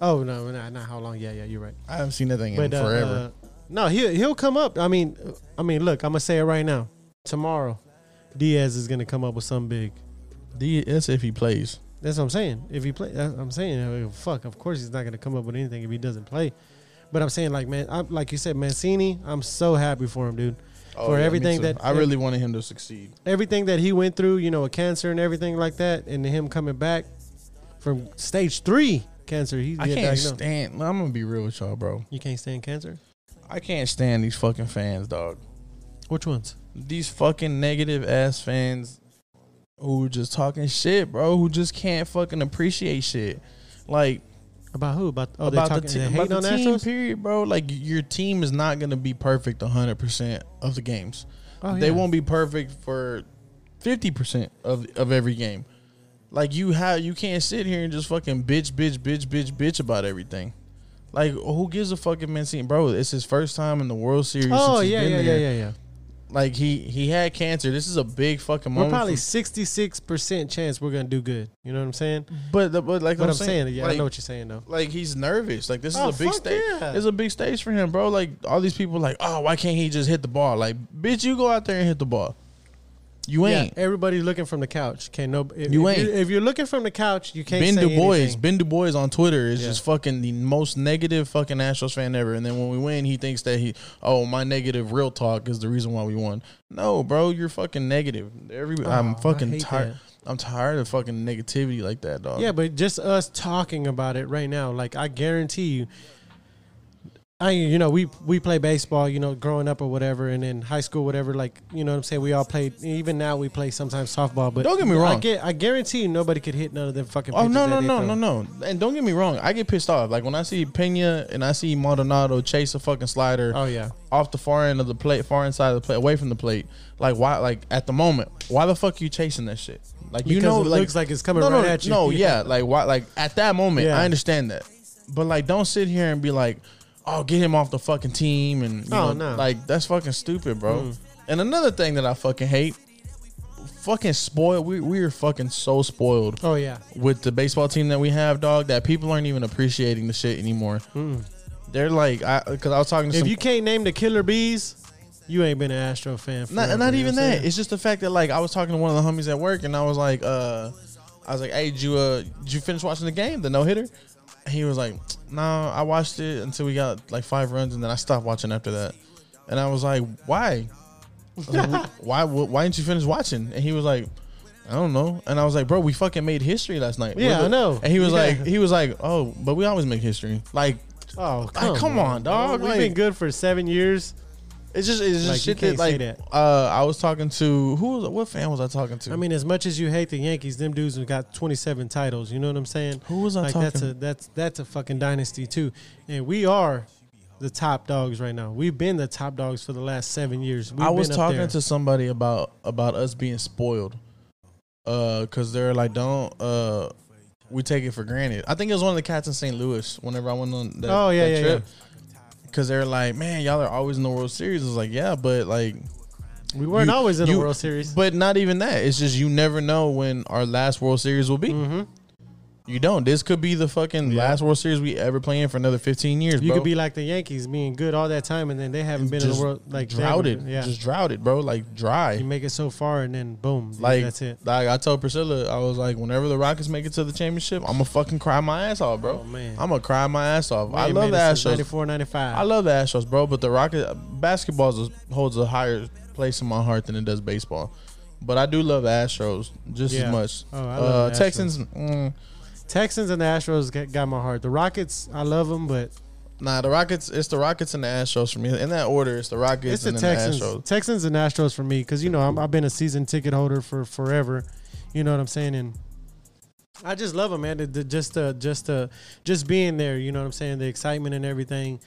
Oh no, not, not how long? Yeah, yeah, you're right. I haven't seen that thing in uh, forever. uh, no, he'll he'll come up. I mean, uh, I mean, look, I'm gonna say it right now. Tomorrow, Diaz is gonna come up with something big. That's if he plays. That's what I'm saying. If he play, that's what I'm saying, uh, fuck. Of course, he's not gonna come up with anything if he doesn't play. But I'm saying, like, man, I, like you said, Mancini. I'm so happy for him, dude. Oh, for yeah, everything that I really wanted him to succeed. everything that he went through, you know, a cancer and everything like that, and him coming back from stage three cancer. He I can't diagnosed. stand. I'm gonna be real with y'all, bro. You can't stand cancer. I can't stand these fucking fans, dog. Which ones? These fucking negative ass fans who just talking shit, bro. Who just can't fucking appreciate shit. Like About who? About oh, about they the, talking, te- they about the on team, Astros. period, bro. Like your team is not gonna be perfect 100 percent of the games. Oh, They won't be perfect for 50 percent of of every game. Like you have, you can't sit here and just fucking bitch, bitch, bitch, bitch, bitch about everything. Like who gives a fucking Mancini, bro? It's his first time in the World Series. Oh since he's yeah, yeah, yeah, yeah, yeah. Like he he had cancer. This is a big fucking We're moment. probably for- sixty six percent chance we're gonna do good. You know what I'm saying? Mm-hmm. but the, but like What I'm, I'm saying, yeah, I like, know what you're saying though. like he's nervous. Like this is Oh, a big fuck stage. yeah. It's a big stage for him, bro. Like all these people, like, oh, why can't he just hit the ball? Like, bitch, you go out there and hit the ball. You Yeah, ain't. everybody's looking from the couch. Can't no. If, You if ain't. You're, if you're looking from the couch, you can't Ben Du Bois, anything. Ben Du Bois on Twitter is Yeah. just fucking the most negative fucking Astros fan ever. And then when we win, he thinks that he, oh, my negative real talk is the reason why we won. No, bro, you're fucking negative. Every Oh, I'm fucking tired. that. I'm tired of fucking negativity like that, dog. Yeah, but just us talking about it right now, like I guarantee you, I you know we we play baseball, you know, growing up or whatever, and in high school, whatever. Like you know what I'm saying, we all played. Even now, we play sometimes softball. But Don't get me I wrong. get, I guarantee you, nobody could hit none of them fucking. Oh no no no no no! And don't get me wrong, I get pissed off. Like when I see Pena and I see Maldonado chase a fucking slider Oh yeah, off the far end of the plate, far inside of the plate, away from the plate. Like why? Like at the moment, why the fuck are you chasing that shit? Like you know, it like, looks like it's coming no, right no, at you. No, Yeah. yeah, like why? Like at that moment, Yeah. I understand that, but like don't sit here and be like, oh, get him off the fucking team, and you Oh, know, no. like that's fucking stupid, bro. Mm. And another thing that I fucking hate, fucking spoiled. We we are fucking so spoiled oh yeah. with the baseball team that we have, dog, that people aren't even appreciating the shit anymore. They're like, I because I was talking to If some, you can't name the Killer B's, you ain't been an Astro fan. not, forever, not you even know what I'm that. saying? It's just the fact that like I was talking to one of the homies at work, and I was like, uh, I was like, hey, did you uh, did you finish watching the game, the no hitter? He was like, no, I watched it until we got like five runs, and then I stopped watching after that. And I was like, why? Was like, why? Why didn't you finish watching? And he was like. I don't know. And I was like, bro, we fucking made history last night. Yeah, I know. And he was Yeah. like, he was like, oh, but we always make history. Like, Oh, Like, come on, dog. We've Like- been good for seven years. It's just it's just Like, shit that like that. uh I was talking to who was what fan was I talking to? I mean, as much as you hate the Yankees, them dudes have got 27 titles. You know what I'm saying? Who was I like that's talking- a that's that's a fucking dynasty too, and we are the top dogs right now. We've been the top dogs for the last seven years. We've I was talking there. to somebody about about us being spoiled. Uh cuz they're like don't uh we take it for granted. I think it was one of the cats in St. Louis whenever I went on that, Oh, yeah, that yeah, trip. Cuz they're like, "Man, y'all are always in the World Series." I was like, "Yeah, but like we weren't you- always in you- the World Series. But not even that. It's just you never know when our last World Series will be. Mhm. You don't. This could be the fucking Yeah. last World Series we ever play in for another 15 years, You bro. could be like the Yankees, being good all that time, and then they haven't been in the world like droughted. Yeah, Just droughted, bro. Like dry. you make it so far, and then boom, like that's it. Like I told Priscilla, I was like, whenever the Rockets make it to the championship, I'm gonna fucking cry my ass off, bro. Oh, man. I'm gonna cry my ass off. I love the made it since Astros. 94, 95. I love the Astros, bro. But the Rocket basketball holds a higher place in my heart than it does baseball. But I do love the Astros just Yeah. as much. Oh, I love uh. Texans, mm, Texans and the Astros got, got my heart. The Rockets, I love them, but nah. The Rockets, it's the Rockets and the Astros for me. In that order, it's the Rockets it's the and Texans, the Astros. Texans and Astros for me because you know I'm, I've been a season ticket holder for forever. You know what I'm saying? And I just love them, man. The, the, just uh, just uh, just being there. You know what I'm saying? The excitement and everything.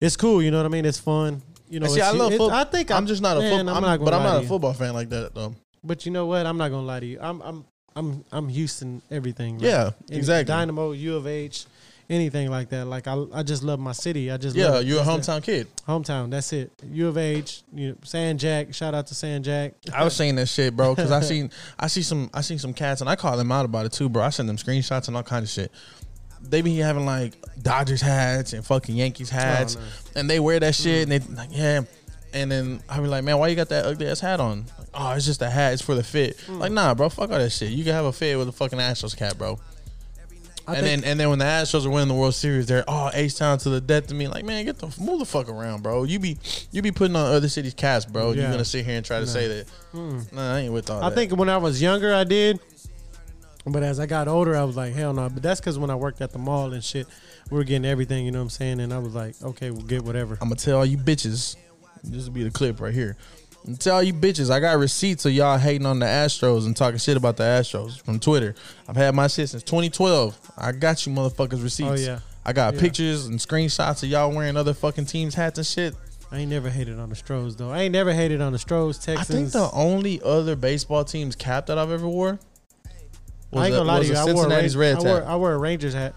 It's cool. You know what I mean? It's fun. You know, See, I love football. I think I'm just not a man, football. I'm not gonna but I'm not a football fan like that though. But you know what? I'm not gonna lie to you. I'm I'm I'm I'm Houston everything. like, Yeah, exactly. Dynamo, U of H, anything like that. Like I I just love my city. I just Yeah, love it. you're a Just that- hometown kid. hometown. That's it. U of H, you know, San Jac. Shout out to San Jac. I was saying that shit, bro, because I seen I see some I seen some cats and I call them out about it too, bro. I send them screenshots and all kind of shit. They be having like Dodgers hats and fucking Yankees oh, hats, no. and they wear that shit and they like yeah. And then I be like, man, why you got that ugly ass hat on? Like, oh, it's just a hat. It's for the fit. Mm. Like, nah, bro, fuck all that shit. You can have a fit with a fucking Astros cap, bro. I and think- then and then when the Astros are winning the World Series, they're oh H Town to the death to me. Like, man, get the move the fuck around, bro. You be you be putting on other cities' caps, bro. You're gonna sit here and try to say that. Hmm. Nah, I ain't with all I that. I think when I was younger, I did. But as I got older, I was like, hell no. But that's because when I worked at the mall and shit, we were getting everything. You know what I'm saying? And I was like, okay, we'll get whatever. I'm gonna tell all you bitches. This will be the clip right here. I'm tell you bitches, I got receipts of y'all hating on the Astros and talking shit about the Astros from Twitter. I've had my shit since 2012. I got you motherfuckers receipts. Oh, yeah. I got Yeah. pictures and screenshots of y'all wearing other fucking teams hats and shit. I ain't never hated on the Stros though. I ain't never hated on the Stros. Texans. I think the only other baseball team's cap that I've ever wore was I ain't a, gonna lie was to you. a I wore, a Cincinnati's Ran- Reds I wore. I wore a Rangers hat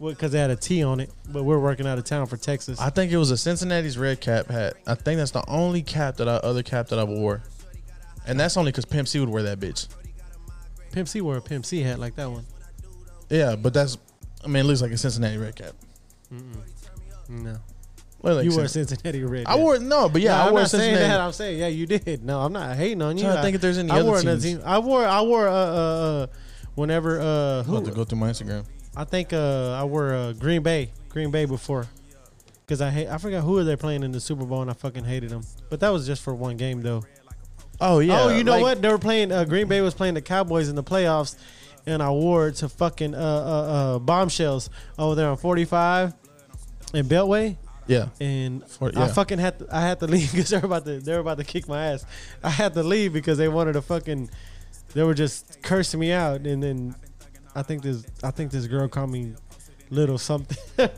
because they had a T on it. But we're working out of town for Texas. I think it was a Cincinnati's red cap hat. I think that's the only cap that I other cap that I wore, and that's only because Pimp C would wear that bitch. Pimp C wore a Pimp C hat like that one. Yeah, but that's I mean it looks like a Cincinnati red cap. No. Well, like you wore a Cincinnati red. I wore no, but yeah, No, I I'm wore not saying Cincinnati. that. I'm saying yeah, you did. No, I'm not hating on you. I- think if there's any I other wore teams. team. I wore. I wore. Uh, uh, uh whenever. Uh, I'm about to go through my Instagram. I think. Uh, I wore uh, Green Bay. Green Bay before. Because I hate. I forgot who were they playing in the Super Bowl, and I fucking hated them. But that was just for one game, though. Oh yeah. oh, you know like- what? They were playing. Uh, Green Bay was playing the Cowboys in the playoffs, and I wore it to fucking uh, uh, uh, bombshells over there on 45 in Beltway. Yeah. and For- I fucking had to, I had to leave because they were about to they were about to kick my ass. I had to leave because they wanted to fucking they were just cursing me out, and then I think this I think this girl called me little something.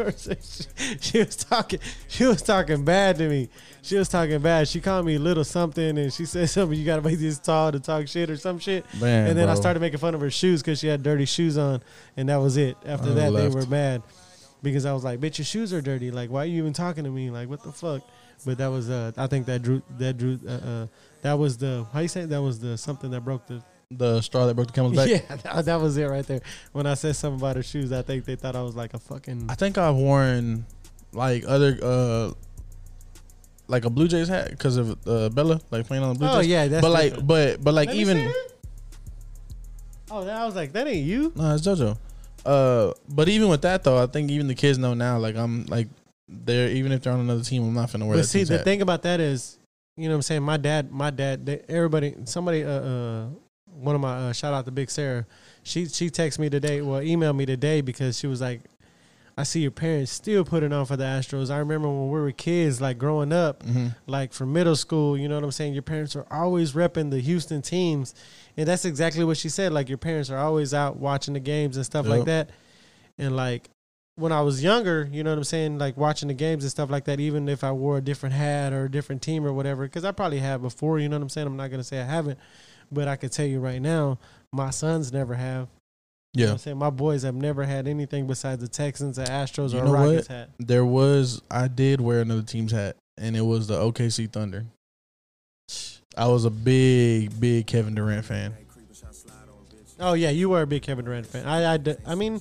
she was talking she was talking bad to me. She was talking bad. She called me little something, and she said something. You gotta make this tall to talk shit or some shit. Man, and then I started making fun of her shoes because she had dirty shoes on, and that was it. After I that, they were mad because I was like, "Bitch, your shoes are dirty. Like, why are you even talking to me? Like, what the fuck?" But that was, uh, I think that drew, that drew, uh, uh, that was the how you say it? that was the something that broke the. The straw that broke the camel's back. Yeah, that, that was it right there. When I said something about her shoes, I think they thought I was like a fucking. I think I've worn like other uh like a Blue Jays hat because of uh, Bella like playing on the Blue Oh, Jays. yeah, that's but like different. but but like Let even. Oh, that, I was like, that ain't you. no, it's JoJo. Uh, but even with that though, I think even the kids know now. Like I'm like they're even if they're on another team, I'm not finna wear But see, the hat. thing about that is, you know what I'm saying? My dad, my dad, they, everybody, somebody, uh, uh, one of my, uh, shout out to Big Sarah. She, she texted me today, well, emailed me today because she was like, I see your parents still putting on for the Astros. I remember when we were kids, like growing up, Mhm. like from middle school, you know what I'm saying? Your parents are always repping the Houston teams. And that's exactly what she said. Like your parents are always out watching the games and stuff like that. And like when I was younger, you know what I'm saying, like watching the games and stuff like that, even if I wore a different hat or a different team or whatever, because I probably have before, you know what I'm saying? I'm not going to say I haven't, but I could tell you right now, my sons never have. You know what yeah. I'm saying? My boys have never had anything besides the Texans, the Astros, You or a know what? Rockets hat. There was I did wear another team's hat, and it was the OKC Thunder. I was a big big Kevin Durant fan. Oh, yeah, you were a big Kevin Durant fan. I, I mean,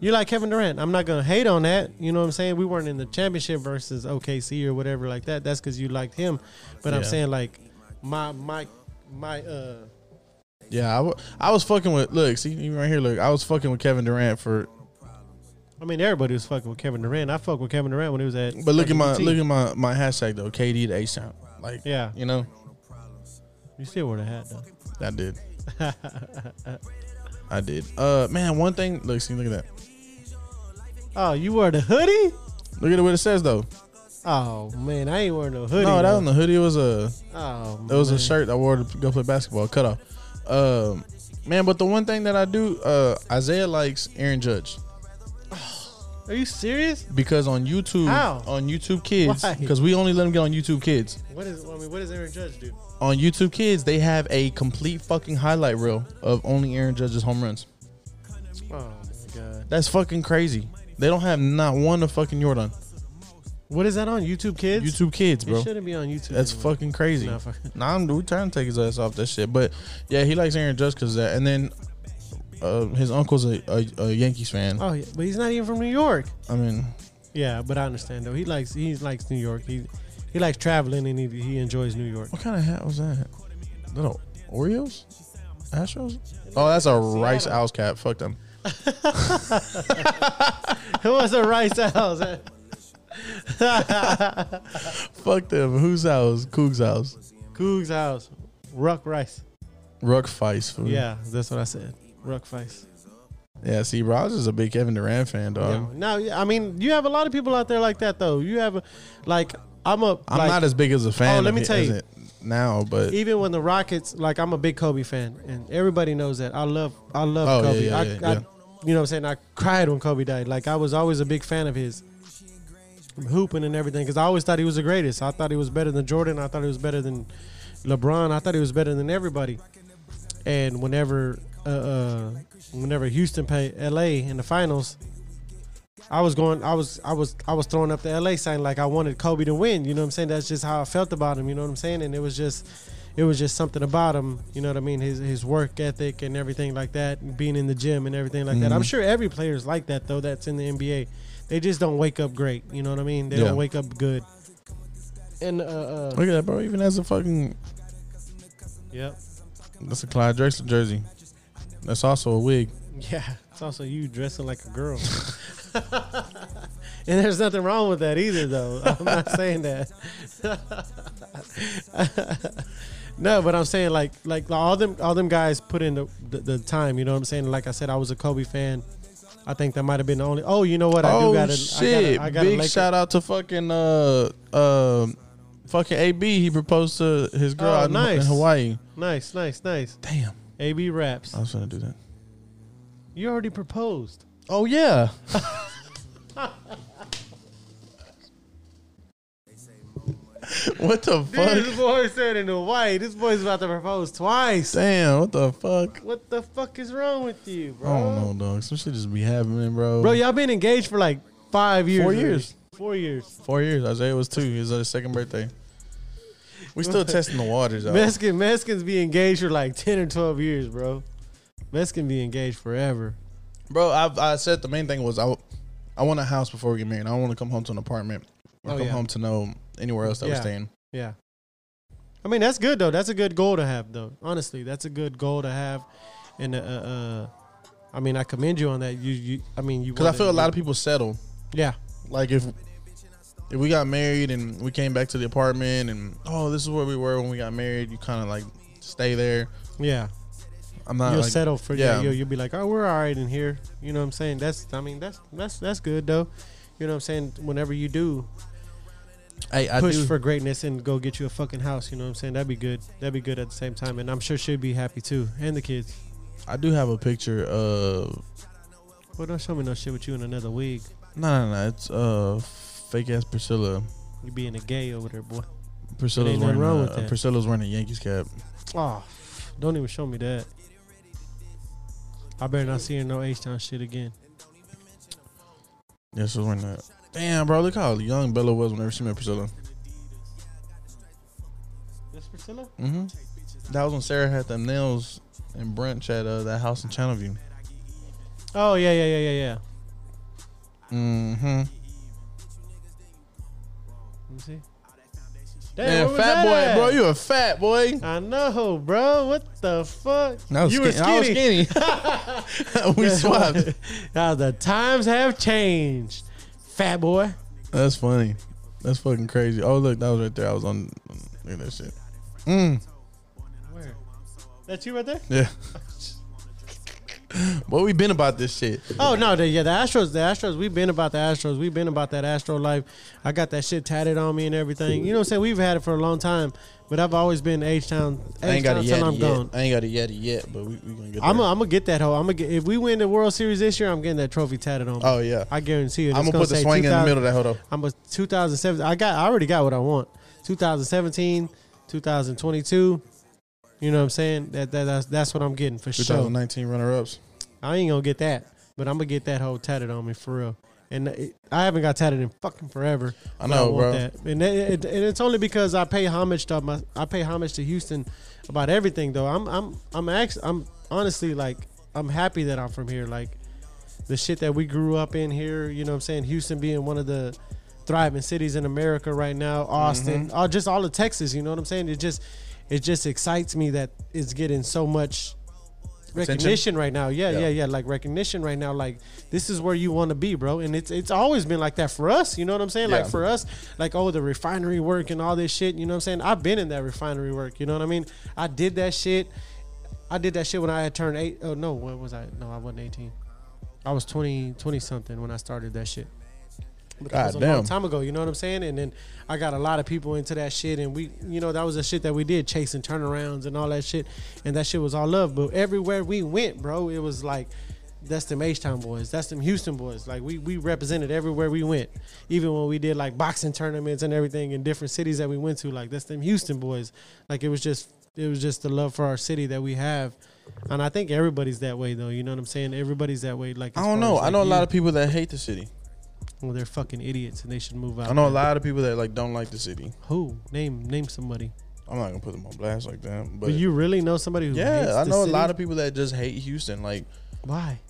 you like Kevin Durant. I'm not going to hate on that. You know what I'm saying? We weren't in the championship versus OKC or whatever like that. That's because you liked him. But I'm saying, like, my, my, my, uh, Yeah, I, w- I was fucking with. Look, see even right here. Look, I was fucking with Kevin Durant for. I mean, everybody was fucking with Kevin Durant. I fucked with Kevin Durant when he was at. But look at my look at my my hashtag though. KD to H Town. Like Yeah, you know, you still wore the hat though. I did. I did. Uh, man, one thing. Look, see, look at that. Oh, you wore the hoodie? Look at what it says though. Oh man, I ain't wearing no hoodie. no, that wasn't the hoodie. It was a Oh, it was man. a shirt I wore to go play basketball. Cut off. Um, man, but the one thing that I do, uh, Isaiah likes Aaron Judge Are you serious? because on YouTube, How? on YouTube Kids, because we only let him get on YouTube Kids. What is? I mean, what does Aaron Judge do? On YouTube Kids, they have a complete fucking highlight reel of only Aaron Judge's home runs. Oh my god, That's fucking crazy. They don't have not one of fucking Jordan. What is that on YouTube Kids? YouTube Kids, bro. It shouldn't be on YouTube. That's anymore. fucking crazy. Nah, fuck- Nah, I'm we trying to take his ass off that shit. But yeah, he likes Aaron Judge because that. And then uh, his uncle's a, a, a Yankees fan. Oh, yeah, but he's not even from New York. I mean, Yeah, but I understand though. He likes he likes New York. He he likes traveling and he he enjoys New York. what kind of hat was that? Little Oreos, Astros. Oh, that's a Rice Owls cap. Fuck them. Who was a Rice House? Fuck them. Whose house? Coog's house. Coog's house. Ruck Rice. Ruck Feist. fool. Yeah, that's what I said. Ruck Rice. Yeah. See, bro, I was just a big Kevin Durant fan, dog. No, yeah, I mean, you have a lot of people out there like that though. You have, a, like, I'm a. I'm like, not as big as a fan. Oh, let me tell you. now, but even when the Rockets, like, I'm a big Kobe fan, and everybody knows that. I love, I love Oh, Kobe. yeah, I, yeah, I, yeah. you know what I'm saying? I cried when Kobe died. Like, I was always a big fan of his. Hooping and everything, because I always thought he was the greatest. I thought he was better than Jordan. I thought he was better than LeBron. I thought he was better than everybody. And whenever, uh, uh whenever Houston played LA in the finals, I was going. I was. I was. I was throwing up the LA sign like I wanted Kobe to win. You know what I'm saying? That's just how I felt about him. You know what I'm saying? And it was just, it was just something about him. You know what I mean? His his work ethic and everything like that. and Being in the gym and everything like that. I'm sure every player's like that though. That's in the NBA. They just don't wake up great. You know what I mean? They Yeah. don't wake up good. And uh, uh Look at that, bro. Even as a fucking yep, that's a Clyde Drexler jersey. That's also a wig. yeah. It's also you dressing like a girl. and there's nothing wrong with that either, though. I'm not saying that. no, but I'm saying like like all them all them guys put in the, the the time. You know what I'm saying? Like I said, I was a Kobe fan. I think that might have been the only. Oh, you know what? I oh do got shit! I got a Big Laker- shout out to fucking uh uh fucking AB. He proposed to his girl Oh, out nice. in Hawaii. Nice, nice, nice. Damn, AB raps. I was gonna do that. You already proposed. Oh yeah. what the Dude, fuck? this boy said in Hawaii. This boy's about to propose twice. Damn, what the fuck? What the fuck is wrong with you, bro? I don't know, dog. Some shit just be happening, bro. Bro, y'all been engaged for like five years. Four years. Four years. Four years. Isaiah was two. It was his second birthday. We still testing the waters, y'all. Mexican Mexicans be engaged for like ten or twelve years, bro. Mexican be engaged forever. Bro, I, I said the main thing was I, I want a house before we get married. I don't want to come home to an apartment or Oh, come yeah. home to know anywhere else that we're staying. Yeah. I mean that's good though. That's a good goal to have though. Honestly, that's a good goal to have. And uh, uh I mean I commend you on that. You you I mean you Because I feel a lot of people settle. Yeah. Like if if we got married and we came back to the apartment and oh this is where we were when we got married, you kind of like stay there. Yeah. I'm not you'll like, settle for yeah. yeah. You'll, you'll be like, oh, we're all right in here. You know what I'm saying? That's I mean that's that's that's good though. You know what I'm saying? Whenever you do Hey, I push do. for greatness and go get you a fucking house, you know what I'm saying? That'd be good. That'd be good at the same time, and I'm sure she'd be happy too, and the kids. I do have a picture of Well, don't show me no shit with you in another wig. no no no. It's uh fake ass Priscilla. You being a gay over there, boy. Priscilla's wearing wrong a, with that. Priscilla's wearing a Yankees cap. Oh, don't even show me that. I better not see her no H Town shit again. Yeah, she's wearing that. Damn, bro, look how young Bella was whenever she met Priscilla. This Priscilla? Mm-hmm. That was when Sarah had them nails and brunch at uh, that house in Channelview. Oh yeah, yeah, yeah, yeah, yeah. Mm-hmm. Let me see. Man, fat boy, at? bro, you a fat boy. I know, bro. What the fuck? Was you were skinny. skinny. I was skinny. we swapped. now the times have changed, fat boy. That's funny. That's fucking crazy. Oh look, that was right there. I was on. Look at that shit. Mm. Where? That's you right there? Yeah. what we been about this shit? Oh no, the, yeah, the Astros, the Astros. We've been about the Astros. We've been about that Astro life. I got that shit tatted on me and everything. You know what I'm saying? We've had it for a long time, but I've always been H Town. I ain't got a yeti I'm yet. gone. I ain't got a yeti yet, but we, we gonna get. I'm gonna get that hoe. I'm gonna get if we win the World Series this year. I'm getting that trophy tatted on me. oh yeah. I guarantee you. I'm It's gonna put the swing in the middle of that hold up. I'm a 2007. I got. I already got what I want. 2017, 2022. You know what I'm saying? That, that that's that's what I'm getting for sure. 2019 runner ups. I ain't gonna get that, but I'm gonna get that whole tatted on me for real. And it, I haven't got tatted in fucking forever. I know, want bro. That. And, it, and it's only because I pay homage to my. I pay homage to Houston about everything though. I'm I'm I'm actually I'm honestly like I'm happy that I'm from here. Like the shit that we grew up in here. You know what I'm saying? Houston being one of the thriving cities in America right now. Austin, Mm-hmm. all just all of Texas. You know what I'm saying? It just it just excites me that it's getting so much recognition right now. Yeah, Yeah. yeah, yeah, Like recognition right now. Like this is where you want to be, bro. And it's it's always been like that for us. You know what I'm saying? Like for us, like oh the refinery work and all this shit. You know what I'm saying? I've been in that refinery work. You know what I mean? I did that shit. I did that shit when I had turned eight. Oh no, what was I? No, I wasn't 18. I was 20, 20 something when I started that shit. But that God was a long damn. time ago, you know what I'm saying? And then I got a lot of people into that shit, and we, you know, that was the shit that we did, chasing turnarounds and all that shit, and that shit was all love. But everywhere we went, bro, it was like, that's them H Town boys, that's them Houston boys. Like we we represented everywhere we went, even when we did like boxing tournaments and everything in different cities that we went to. Like that's them Houston boys. Like it was just it was just the love for our city that we have. And I think everybody's that way though. You know what I'm saying? Everybody's that way. Like I don't know. as, I know a lot of people that hate the city. Well, they're fucking idiots and they should move out. I know a lot of people that like don't like the city. Who? Name name somebody. I'm not gonna put them on blast like that, but, But, you really know somebody who hates yeah, I know city? a lot of people that just hate Houston. Like why?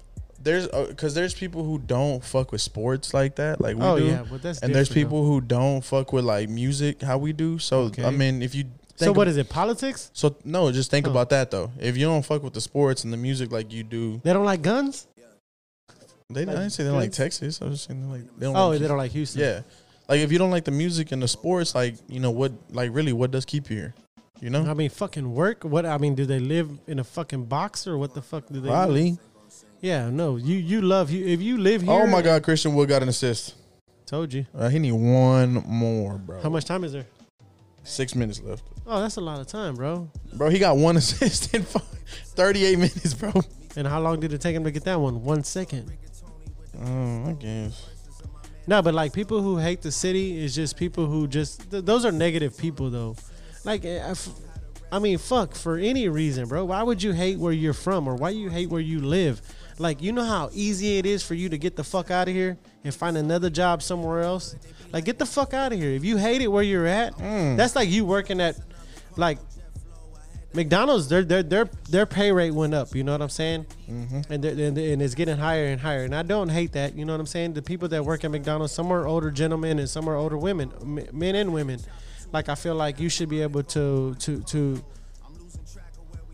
there's uh, because there's people who don't fuck with sports like that, like we Oh, do. yeah, but that's and there's people who don't fuck with like music how we do. So Okay. I mean, if you So what is it? Politics? So no, just think Oh. about that though. If you don't fuck with the sports and the music like you do, They don't like guns? They I didn't say they don't like Texas. I was just saying like they don't. Oh, like, they don't like Houston. Yeah, like if you don't like the music and the sports, like you know what, like really, what does keep you here? You know, I mean, fucking work. What I mean, do they live in a fucking box or what the fuck do they? probably. Yeah, no. You you love you if you live here. Oh my God, Christian Wood got an assist. Told you. Uh, he need one more, bro. How much time is there? Six minutes left, Oh, that's a lot of time, bro. bro. He got one assist in thirty-eight minutes, bro. And how long did it take him to get that one? One second. Oh, I guess. No, but like people who hate the city is just people who just th- those are negative people though. Like, eh, I f- I mean, fuck for any reason, bro. Why would you hate where you're from or why you hate where you live? Like, you know how easy it is for you to get the fuck out of here and find another job somewhere else. Like, get the fuck out of here. If you hate it where you're at, that's like you working at, like. McDonald's, their their their their pay rate went up. You know what I'm saying? Mm-hmm. And, and and it's getting higher and higher. And I don't hate that. You know what I'm saying? The people that work at McDonald's, some are older gentlemen and some are older women, men and women. Like I feel like you should be able to to to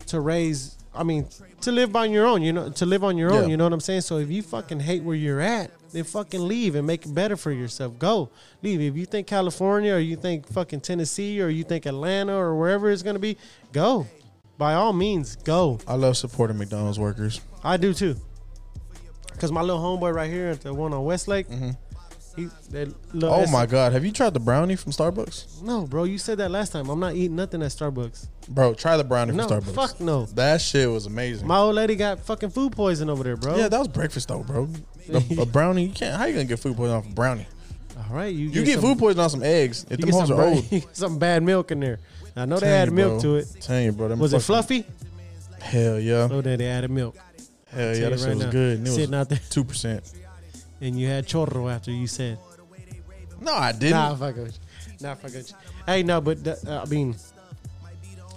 to raise. I mean, to live on your own. You know, to live on your own. Yeah. You know what I'm saying? So if you fucking hate where you're at, then fucking leave and make it better for yourself. Go leave. If you think California or you think fucking Tennessee or you think Atlanta or wherever it's gonna be, go. By all means, go. I love supporting McDonald's workers. I do too. Cause my little homeboy right here at the one on Westlake, mm-hmm. He that little Oh my God, have you tried the brownie from Starbucks, No, bro, you said that last time. I'm not eating nothing at Starbucks. bro? Try the brownie No, from Starbucks. fuck no. That shit was amazing. My old lady got fucking food poison over there, bro. yeah, that was breakfast though, bro. A, a brownie, you can't. How you gonna get food poisoning off a brownie? all right. You, You get some, food poisoning on some eggs. If You the get hoes some, are bra- old. you get some bad milk in there. I know they Tell added you, milk bro. to it. Tell you, bro. them Was it fucking- fluffy? Hell yeah. Oh, then they added milk. Hell yeah, you that shit right was now. good. And it Sitting was out there, two percent. And you had chorro after you said. No, I didn't. Nah, fuck with you. Nah, fuck with you. Hey, no, but the, uh, I mean,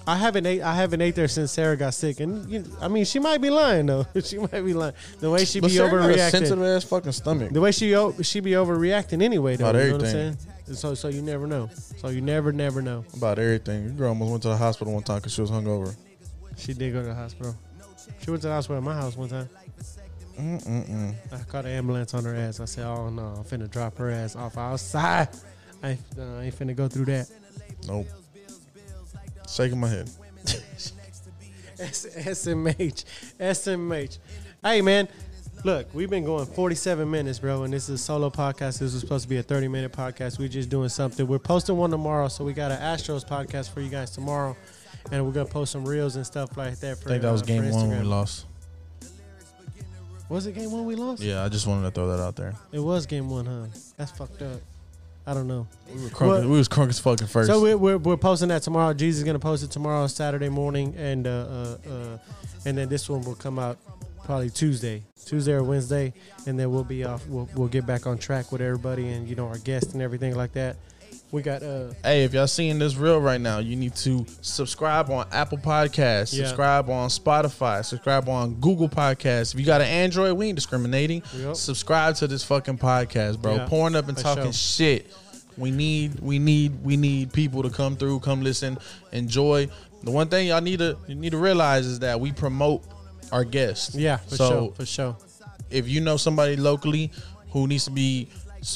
I haven't ate. I haven't ate there since Sarah got sick, and you, I mean, she might be lying though. she might be lying. The way she but be Sarah got a overreacting. sensitive ass fucking stomach. The way she she be overreacting anyway, though. About you know what I'm everything. saying? So so you never know. So you never never know. About everything. Your girl almost went to the hospital one time because she was hungover. She did go to the hospital. She went to the hospital at my house one time. Mm-mm-mm. I caught an ambulance on her ass. I said, "Oh no, I'm finna drop her ass off outside. I ain't, uh, I ain't finna go through that." Nope. Shaking my head. S- SMH, SMH. Hey man, look, we've been going 47 minutes, bro, and this is a solo podcast. This was supposed to be a 30 minute podcast. We're just doing something. We're posting one tomorrow, so we got an Astros podcast for you guys tomorrow, and we're gonna post some reels and stuff like that. For I think that was uh, game one when we lost. Was it game one we lost? Yeah, I just wanted to throw that out there. It was game one, huh? That's fucked up. I don't know. We were crunk, Well- we was crunk as fucking first. So we're, we're, we're posting that tomorrow. Jesus is gonna post it tomorrow, Saturday morning, and uh, uh, uh, and then this one will come out probably Tuesday, Tuesday or Wednesday, and then we'll be off. We'll, we'll get back on track with everybody and you know our guests and everything like that. We got uh Hey, if y'all seeing this real right now, you need to subscribe on Apple Podcasts, Yeah. subscribe on Spotify, subscribe on Google Podcasts. If you got an Android, we ain't discriminating. Yep. Subscribe to this fucking podcast, bro. Yeah, Pouring up and for talking sure. shit. We need, we need, we need people to come through, come listen, enjoy. The one thing y'all need to you need to realize is that we promote our guests. yeah for so sure for sure. if you know somebody locally who needs to be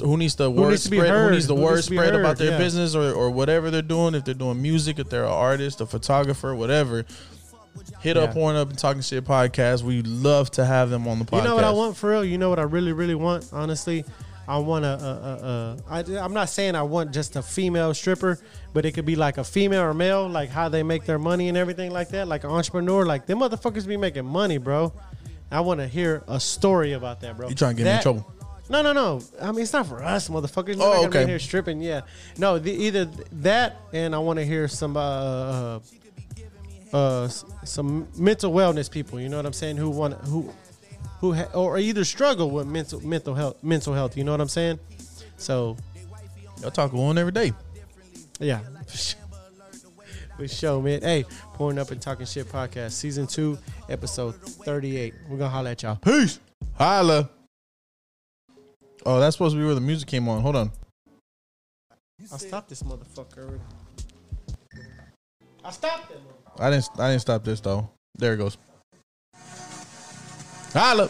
who needs the Who word needs spread who needs the who word needs spread about their yeah. business or, or whatever they're doing if they're doing music if they're an artist a photographer whatever hit up Yeah. Pouring Up and Talking Shit podcast we love to have them on the podcast You know what I want for real? You know what I really, really want? Honestly, I want a. a, a, a I, I'm not saying I want just a female stripper, but it could be like a female or male, like how they make their money and everything like that. Like an entrepreneur, like them motherfuckers be making money, bro. I want to hear a story about that, bro. you trying to get me in trouble No, no, no. I mean, it's not for us, motherfuckers. We're Oh, not be okay. in here stripping. Yeah, no. The, either that, and I want to hear some uh, uh, uh, some mental wellness people. You know what I'm saying? Who want who who ha- or either struggle with mental mental health mental health. You know what I'm saying? So y'all talk one every day yeah. For sure, man. Hey, pouring up and talking shit podcast, season two, episode thirty-eight. We're gonna holler at y'all. Peace. Holla. Oh, that's supposed to be where the music came on. Hold on. I stopped this motherfucker already. I stopped it. I didn't. I didn't stop this though. There it goes. Holla.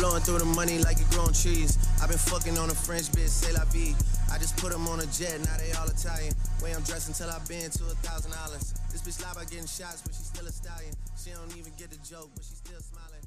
Blowing through the money like it growing trees. I've been fucking on a French bitch, say la vie. I just put them on a jet, now they all Italian. Way I'm dressed until I've been to a thousand dollars. This bitch lie about getting shots, but she's still a stallion. She don't even get the joke, but she still smiling.